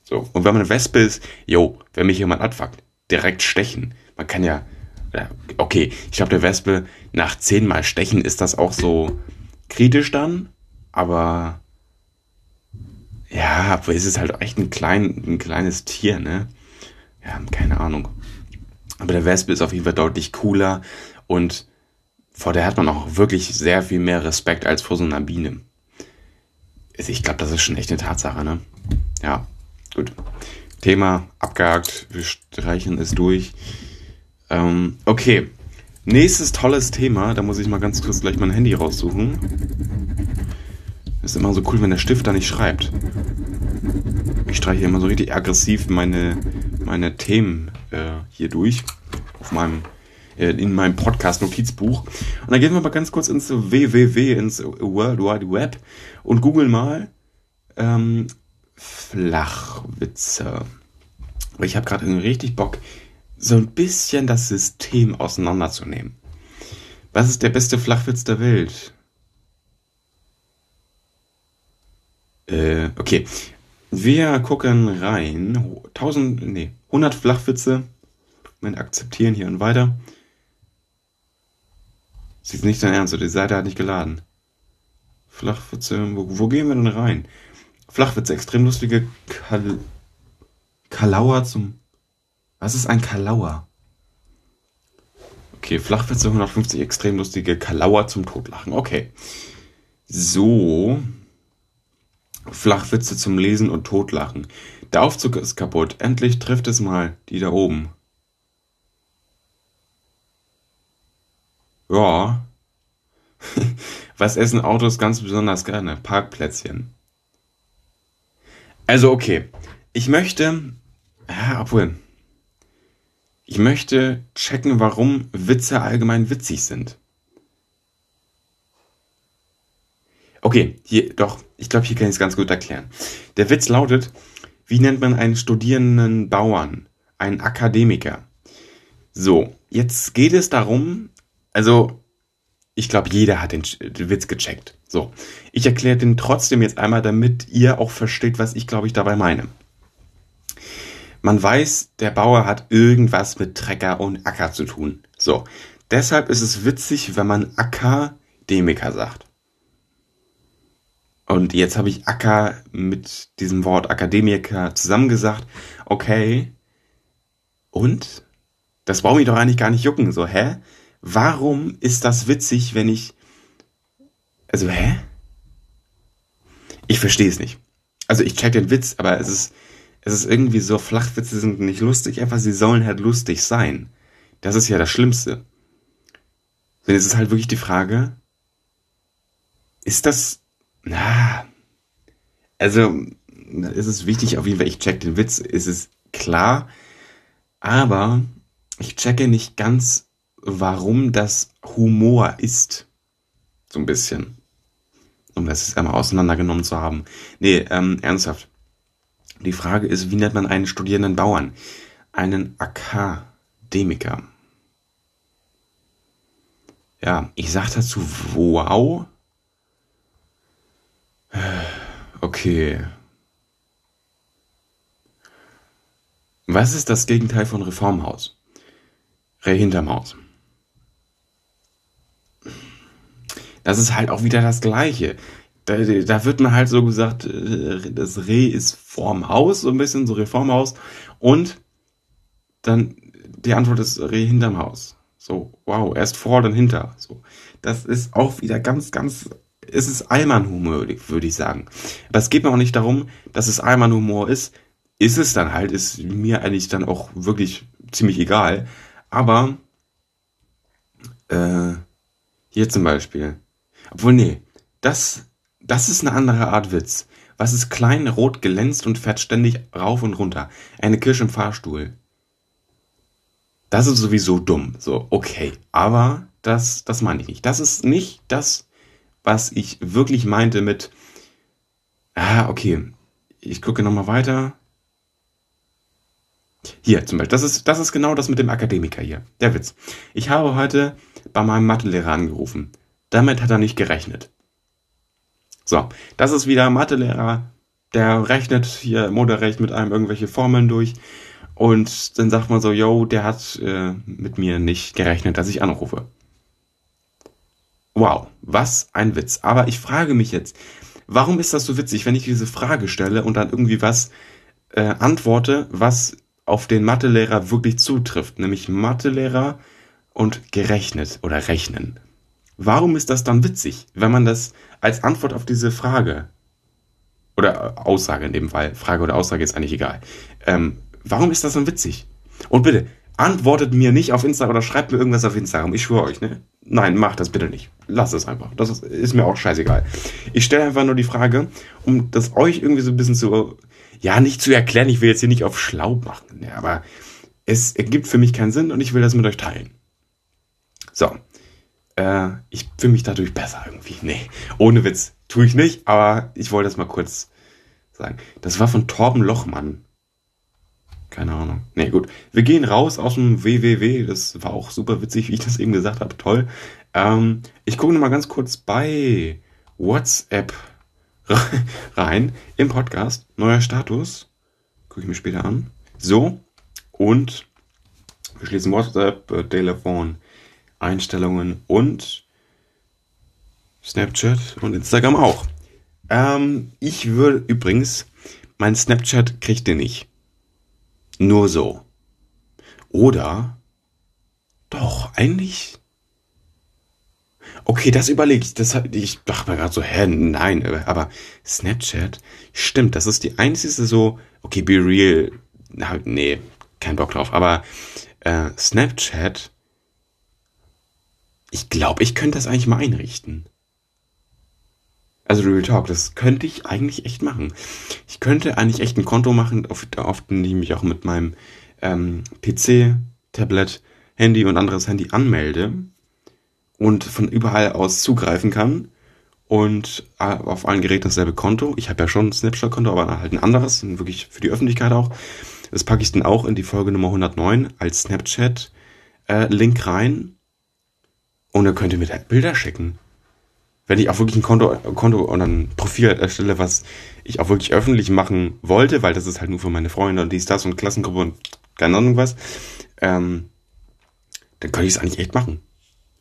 So, und wenn man eine Wespe ist, jo, wenn mich jemand abfuckt, direkt stechen. Man kann ja, okay, ich glaube, der Wespe nach zehnmal stechen ist das auch so kritisch dann, aber ja, aber es ist halt echt ein, klein, ein kleines Tier, ne? Ja, keine Ahnung. Aber der Wespe ist auf jeden Fall deutlich cooler und vor der hat man auch wirklich sehr viel mehr Respekt als vor so einer Biene. Ich glaube, das ist schon echt eine Tatsache, ne? Ja. Gut. Thema abgehakt. Wir streichen es durch. Ähm, okay. Nächstes tolles Thema. Da muss ich mal ganz kurz gleich mein Handy raussuchen. Ist immer so cool, wenn der Stift da nicht schreibt. Ich streiche immer so richtig aggressiv meine, meine Themen äh, hier durch. Auf meinem, äh, in meinem Podcast-Notizbuch. Und dann gehen wir mal ganz kurz ins WWW, ins World Wide Web und googeln mal ähm, Flachwitze. Ich habe gerade richtig Bock, so ein bisschen das System auseinanderzunehmen. Was ist der beste Flachwitz der Welt? Äh, okay. Wir gucken rein. 1000, nee, 100 Flachwitze. Moment, akzeptieren hier und weiter. Sie ist nicht dein Ernst, die Seite hat nicht geladen. Flachwitze, wo, wo gehen wir denn rein? Flachwitze, extrem lustige Kal Kalauer zum. Was ist ein Kalauer? Okay, Flachwitze 150, extrem lustige Kalauer zum Totlachen. Okay. So. Flachwitze zum Lesen und Totlachen. Der Aufzug ist kaputt. Endlich trifft es mal die da oben. Ja. [laughs] Was essen Autos ganz besonders gerne? Parkplätzchen. Also okay. Ich möchte, ja, obwohl, ich möchte checken, warum Witze allgemein witzig sind. Okay, hier, doch, ich glaube, hier kann ich es ganz gut erklären. Der Witz lautet, wie nennt man einen studierenden Bauern? Einen Akademiker. So, jetzt geht es darum, also, ich glaube, jeder hat den, den, Witz gecheckt. So, ich erkläre den trotzdem jetzt einmal, damit ihr auch versteht, was ich, glaube ich, dabei meine. Man weiß, der Bauer hat irgendwas mit Trecker und Acker zu tun. So, deshalb ist es witzig, wenn man Akademiker sagt. Und jetzt habe ich Acker mit diesem Wort Akademiker zusammengesagt. Okay. Und? Das braucht mich doch eigentlich gar nicht jucken. So, hä? Warum ist das witzig, wenn ich. Also, hä? Ich verstehe es nicht. Also, ich check den Witz, aber es ist es ist irgendwie so, Flachwitze sind nicht lustig, einfach sie sollen halt lustig sein. Das ist ja das Schlimmste. Denn es ist halt wirklich die Frage, ist das, na, also, ist es wichtig, auf jeden Fall, ich check den Witz, ist es klar, aber ich checke nicht ganz, warum das Humor ist. So ein bisschen. Um das jetzt einmal auseinandergenommen zu haben. Nee, ähm, ernsthaft. Die Frage ist, wie nennt man einen studierenden Bauern? Einen Akademiker. Ja, ich sag dazu wow. Okay. Was ist das Gegenteil von Reformhaus? Reh hinterm Haus. Das ist halt auch wieder das Gleiche da, da wird mir halt so gesagt, äh, das Reh ist vorm Haus, so ein bisschen, so Reformhaus. Und dann die Antwort ist Reh hinterm Haus. So, wow, erst vor, dann hinter. So, das ist auch wieder ganz, ganz, es ist Allmann-Humor, würde ich sagen. Aber es geht mir auch nicht darum, dass es Allmann-Humor ist. Ist es dann halt, ist mir eigentlich dann auch wirklich ziemlich egal. Aber, äh, hier zum Beispiel. Obwohl, nee, das das ist eine andere Art Witz. Was ist klein, rot, glänzt und fährt ständig rauf und runter? Eine Kirsche im Fahrstuhl. Das ist sowieso dumm. So, okay. Aber das, das meine ich nicht. Das ist nicht das, was ich wirklich meinte mit, ah, okay. Ich gucke nochmal weiter. Hier zum Beispiel, das ist, das ist genau das mit dem Akademiker hier. Der Witz. Ich habe heute bei meinem Mathelehrer angerufen. Damit hat er nicht gerechnet. So, das ist wieder Mathelehrer, der rechnet hier im Unterricht mit einem irgendwelche Formeln durch und dann sagt man so, yo, der hat äh, mit mir nicht gerechnet, dass ich anrufe. Wow, was ein Witz. Aber ich frage mich jetzt, warum ist das so witzig, wenn ich diese Frage stelle und dann irgendwie was äh, antworte, was auf den Mathelehrer wirklich zutrifft, nämlich Mathelehrer und gerechnet oder rechnen. Warum ist das dann witzig, wenn man das als Antwort auf diese Frage oder Aussage in dem Fall, Frage oder Aussage ist eigentlich egal. Ähm, warum ist das dann witzig? Und bitte, antwortet mir nicht auf Instagram oder schreibt mir irgendwas auf Instagram. Ich schwöre euch, ne? Nein, macht das bitte nicht. Lasst es einfach. Das ist, ist mir auch scheißegal. Ich stelle einfach nur die Frage, um das euch irgendwie so ein bisschen zu, ja, nicht zu erklären. Ich will jetzt hier nicht auf schlau machen, ne? aber es ergibt für mich keinen Sinn und ich will das mit euch teilen. So, äh, ich fühle mich dadurch besser irgendwie. Nee, ohne Witz. Tue ich nicht, aber ich wollte das mal kurz sagen. Das war von Torben Lochmann. Keine Ahnung. Nee, gut. Wir gehen raus aus dem WWW. Das war auch super witzig, [laughs] wie ich das eben gesagt habe. Toll. Ähm, ich gucke nochmal ganz kurz bei WhatsApp [laughs] rein im Podcast. Neuer Status. Gucke ich mir später an. So. Und wir schließen WhatsApp, äh, Telefon, Einstellungen und Snapchat und Instagram auch. Ähm, ich würde übrigens, mein Snapchat kriegt ihr nicht. Nur so. Oder doch, eigentlich. Okay, das überlege ich. Das, ich dachte mir gerade so, hä, nein, aber Snapchat, stimmt, das ist die einzige so, okay, be real, nee, kein Bock drauf, aber äh, Snapchat, ich glaube, ich könnte das eigentlich mal einrichten. Also Real Talk, das könnte ich eigentlich echt machen. Ich könnte eigentlich echt ein Konto machen, auf, auf dem ich mich auch mit meinem ähm, PC, Tablet, Handy und anderes Handy anmelde und von überall aus zugreifen kann und äh, auf allen Geräten dasselbe Konto. Ich habe ja schon ein Snapchat-Konto, aber halt ein anderes, wirklich für die Öffentlichkeit auch. Das packe ich dann auch in die Folge Nummer 109 als Snapchat-Link äh, rein und dann könnt ihr mir da Bilder schicken wenn ich auch wirklich ein Konto, Konto und ein Profil erstelle, was ich auch wirklich öffentlich machen wollte, weil das ist halt nur für meine Freunde und dies, das und Klassengruppe und keine Ahnung was, ähm, dann könnte ich es eigentlich echt machen.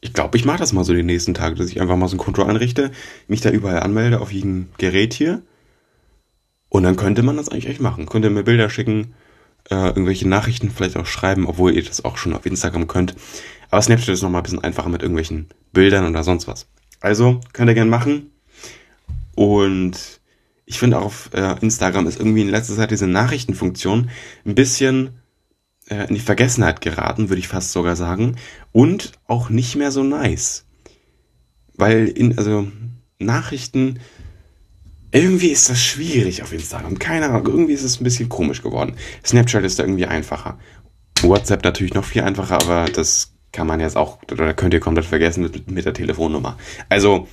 Ich glaube, ich mache das mal so die nächsten Tage, dass ich einfach mal so ein Konto einrichte, mich da überall anmelde auf jedem Gerät hier. Und dann könnte man das eigentlich echt machen. Könnt ihr mir Bilder schicken, äh, irgendwelche Nachrichten vielleicht auch schreiben, obwohl ihr das auch schon auf Instagram könnt. Aber Snapchat ist nochmal ein bisschen einfacher mit irgendwelchen Bildern oder sonst was. Also könnt ihr gern machen. Und ich finde auch auf äh, Instagram ist irgendwie in letzter Zeit diese Nachrichtenfunktion ein bisschen äh, in die Vergessenheit geraten, würde ich fast sogar sagen. Und auch nicht mehr so nice. Weil in, also Nachrichten, irgendwie ist das schwierig auf Instagram. Keine Ahnung, irgendwie ist es ein bisschen komisch geworden. Snapchat ist da irgendwie einfacher. WhatsApp natürlich noch viel einfacher, aber das kann man jetzt auch, oder könnt ihr komplett vergessen mit, mit der Telefonnummer. Also,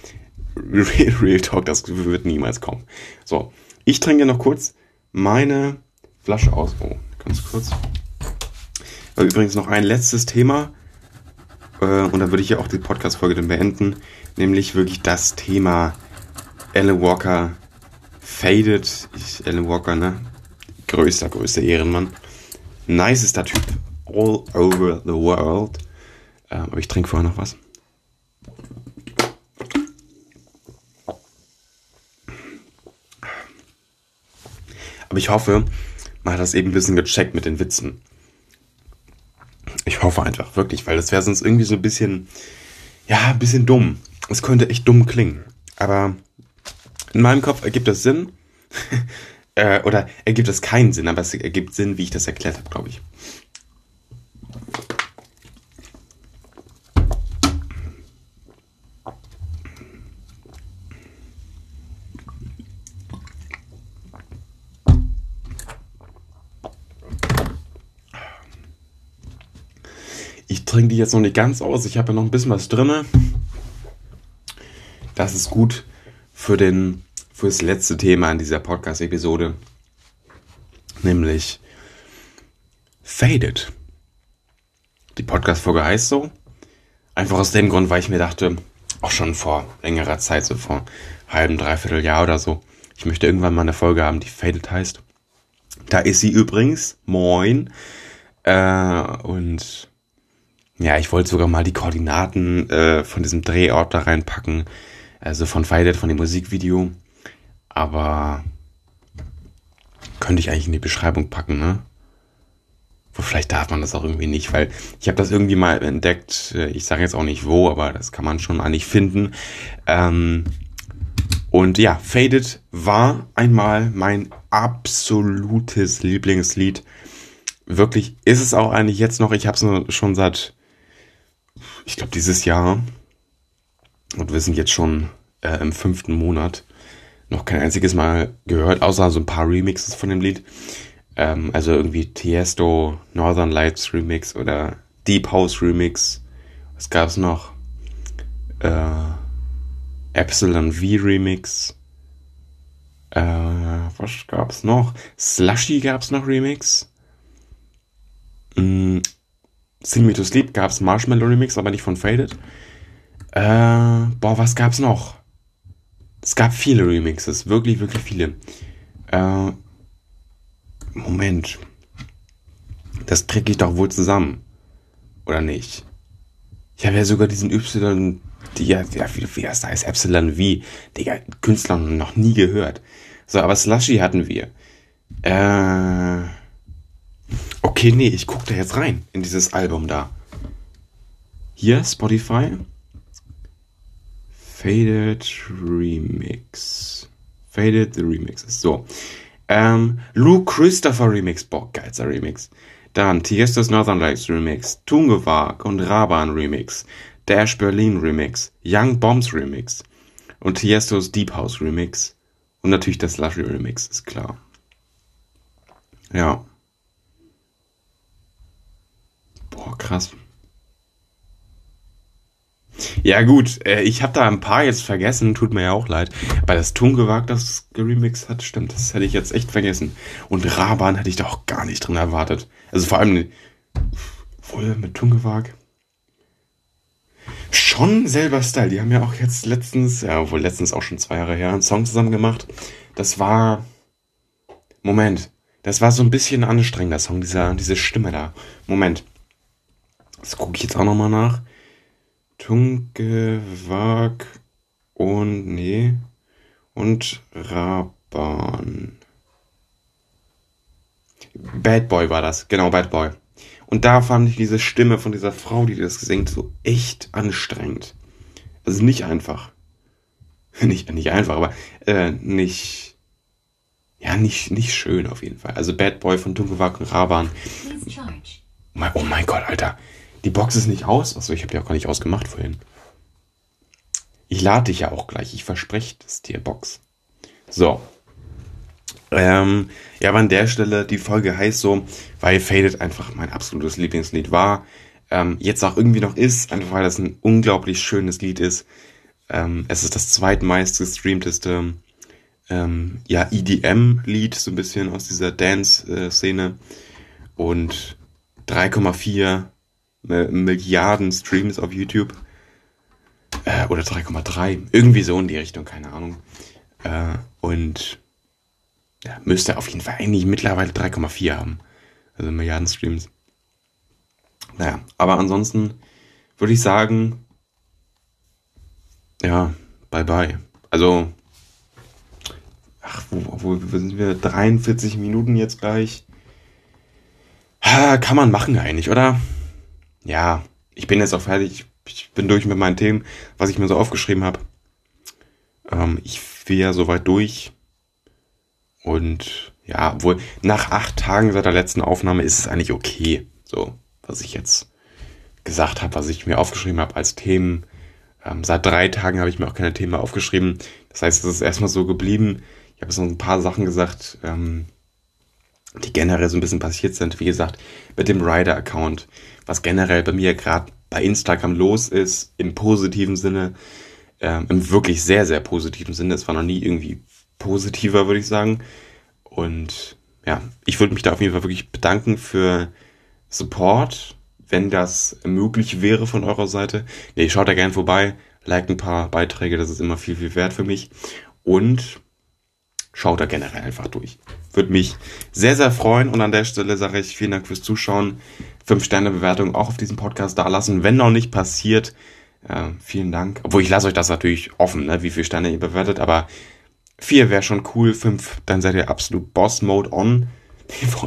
Real, Real Talk, das wird niemals kommen. So, ich trinke noch kurz meine Flasche aus. Oh, ganz kurz. Aber übrigens noch ein letztes Thema. Äh, und dann würde ich ja auch die Podcast-Folge dann beenden. Nämlich wirklich das Thema Alan Walker Faded. Ich, Alan Walker, ne? Größter, größter Ehrenmann. Nicester Typ. All over the world. Ähm, aber ich trinke vorher noch was. Aber ich hoffe, man hat das eben ein bisschen gecheckt mit den Witzen. Ich hoffe einfach, wirklich, weil das wäre sonst irgendwie so ein bisschen, ja, ein bisschen dumm. Es könnte echt dumm klingen. Aber in meinem Kopf ergibt das Sinn. [laughs] äh, oder ergibt es keinen Sinn, aber es ergibt Sinn, wie ich das erklärt habe, glaube ich. Trinke die jetzt noch nicht ganz aus. Ich habe ja noch ein bisschen was drin. Das ist gut für, den, für das letzte Thema in dieser Podcast-Episode. Nämlich Faded. Die Podcast-Folge heißt so. Einfach aus dem Grund, weil ich mir dachte, auch schon vor längerer Zeit, so vor halben, dreiviertel Jahr oder so, ich möchte irgendwann mal eine Folge haben, die Faded heißt. Da ist sie übrigens. Moin. Äh, und ja, ich wollte sogar mal die Koordinaten äh, von diesem Drehort da reinpacken. Also von Faded, von dem Musikvideo. Aber könnte ich eigentlich in die Beschreibung packen, ne? Wo vielleicht darf man das auch irgendwie nicht, weil ich habe das irgendwie mal entdeckt. Äh, ich sage jetzt auch nicht wo, aber das kann man schon eigentlich finden. Ähm, und ja, Faded war einmal mein absolutes Lieblingslied. Wirklich ist es auch eigentlich jetzt noch. Ich habe es schon seit ich glaube, dieses Jahr, und wir sind jetzt schon äh, im fünften Monat, noch kein einziges Mal gehört, außer so ein paar Remixes von dem Lied. Ähm, also irgendwie Tiesto, Northern Lights Remix oder Deep House Remix. Was gab's noch? Äh, Epsilon V Remix. Äh, was gab's noch? Slushy gab's noch Remix. Mm, Sing Me to Sleep gab es Marshmallow Remix, aber nicht von Faded. Äh, boah, was gab's noch? Es gab viele Remixes, wirklich, wirklich viele. Äh, Moment. Das kriege ich doch wohl zusammen. Oder nicht? Ich habe ja sogar diesen Y, die, ja, wie, wie das heißt, Epsilon V, Digga, Künstler noch nie gehört. So, aber Slushy hatten wir. Äh, okay, nee, ich gucke da jetzt rein, in dieses Album da. Hier, Spotify. Faded Remix. Faded the Remixes. So. Ähm, Lou Christopher Remix. Boah, geilster Remix. Dann Tiesto's Northern Lights Remix. Tungewag und Raban Remix. Dash Berlin Remix. Young Bombs Remix. Und Tiesto's Deep House Remix. Und natürlich das Slushy Remix, ist klar. Ja. Boah, krass. Ja gut, äh, ich habe da ein paar jetzt vergessen, tut mir ja auch leid. Aber das Tungewag, das geremixed hat, stimmt, das hätte ich jetzt echt vergessen. Und Raban hätte ich da auch gar nicht drin erwartet. Also vor allem, wohl mit Tungewag. Schon selber Style. Die haben ja auch jetzt letztens, ja, wohl letztens auch schon zwei Jahre her, einen Song zusammen gemacht. Das war, Moment, das war so ein bisschen anstrengender Song, dieser, diese Stimme da. Moment. Das gucke ich jetzt auch nochmal nach. Tungewag und nee und Raban. Bad Boy war das, genau Bad Boy. Und da fand ich diese Stimme von dieser Frau, die das singt, so echt anstrengend. Also nicht einfach. [laughs] Nicht, nicht einfach, aber äh, nicht. Ja, nicht, nicht schön auf jeden Fall. Also Bad Boy von Tungewag und Raban. Oh mein Gott, Alter. Die Box ist nicht aus. Achso, ich habe die auch gar nicht ausgemacht vorhin. Ich lade dich ja auch gleich. Ich verspreche das dir, Box. So. Ähm, ja, aber an der Stelle, die Folge heißt so, weil Faded einfach mein absolutes Lieblingslied war. Ähm, jetzt auch irgendwie noch ist, einfach weil das ein unglaublich schönes Lied ist. Ähm, es ist das zweitmeist gestreamteste ähm, ja, EDM-Lied, so ein bisschen aus dieser Dance-Szene. Und 3,4 Milliarden Streams auf YouTube. Äh, oder 3,3. Irgendwie so in die Richtung, keine Ahnung. Äh, und ja, müsste auf jeden Fall eigentlich mittlerweile 3,4 haben. Also Milliarden Streams. Naja, aber ansonsten würde ich sagen, ja, bye bye. Also, ach, wo, wo, wo sind wir? 43 Minuten jetzt gleich. Ha, kann man machen eigentlich, oder? Ja, ich bin jetzt auch fertig. Ich bin durch mit meinen Themen, was ich mir so aufgeschrieben habe. Ähm, ich will ja soweit durch. Und ja, obwohl nach acht Tagen seit der letzten Aufnahme ist es eigentlich okay. So, was ich jetzt gesagt habe, was ich mir aufgeschrieben habe als Themen. Ähm, seit drei Tagen habe ich mir auch keine Themen mehr aufgeschrieben. Das heißt, es ist erstmal so geblieben. Ich habe so ein paar Sachen gesagt, ähm, die generell so ein bisschen passiert sind. Wie gesagt, mit dem Rider-Account was generell bei mir gerade bei Instagram los ist, im positiven Sinne, ähm, im wirklich sehr, sehr positiven Sinne. Es war noch nie irgendwie positiver, würde ich sagen. Und ja, ich würde mich da auf jeden Fall wirklich bedanken für Support, wenn das möglich wäre von eurer Seite. Nee, schaut da gerne vorbei, liked ein paar Beiträge, das ist immer viel, viel wert für mich. Und schaut da generell einfach durch. Würde mich sehr, sehr freuen. Und an der Stelle sage ich vielen Dank fürs Zuschauen. 5-Sterne-Bewertung auch auf diesem Podcast da lassen. Wenn noch nicht passiert, äh, vielen Dank. Obwohl ich lasse euch das natürlich offen, ne, wie viele Sterne ihr bewertet, aber 4 wäre schon cool, 5, dann seid ihr absolut Boss-Mode on. [laughs]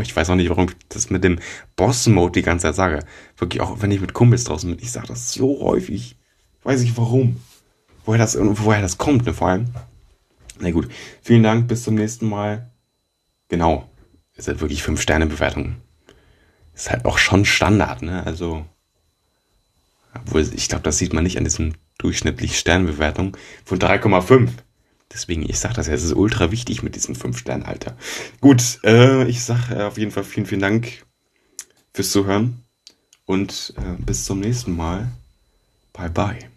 Ich weiß auch nicht, warum ich das mit dem Boss-Mode die ganze Zeit sage. Wirklich auch, wenn ich mit Kumpels draußen bin, ich sage das so häufig. Weiß ich warum. Woher das, woher das kommt, ne, vor allem. Na gut, vielen Dank, bis zum nächsten Mal. Genau, ist halt wirklich 5 Sterne Bewertung ist halt auch schon Standard, ne? Also, obwohl, ich glaube, das sieht man nicht an diesem durchschnittlichen Sternbewertung von 3,5. Deswegen, ich sage das ja, es ist ultra wichtig mit diesem 5-Stern-Alter. Gut, äh, ich sage äh, auf jeden Fall vielen, vielen Dank fürs Zuhören und äh, bis zum nächsten Mal. Bye, bye.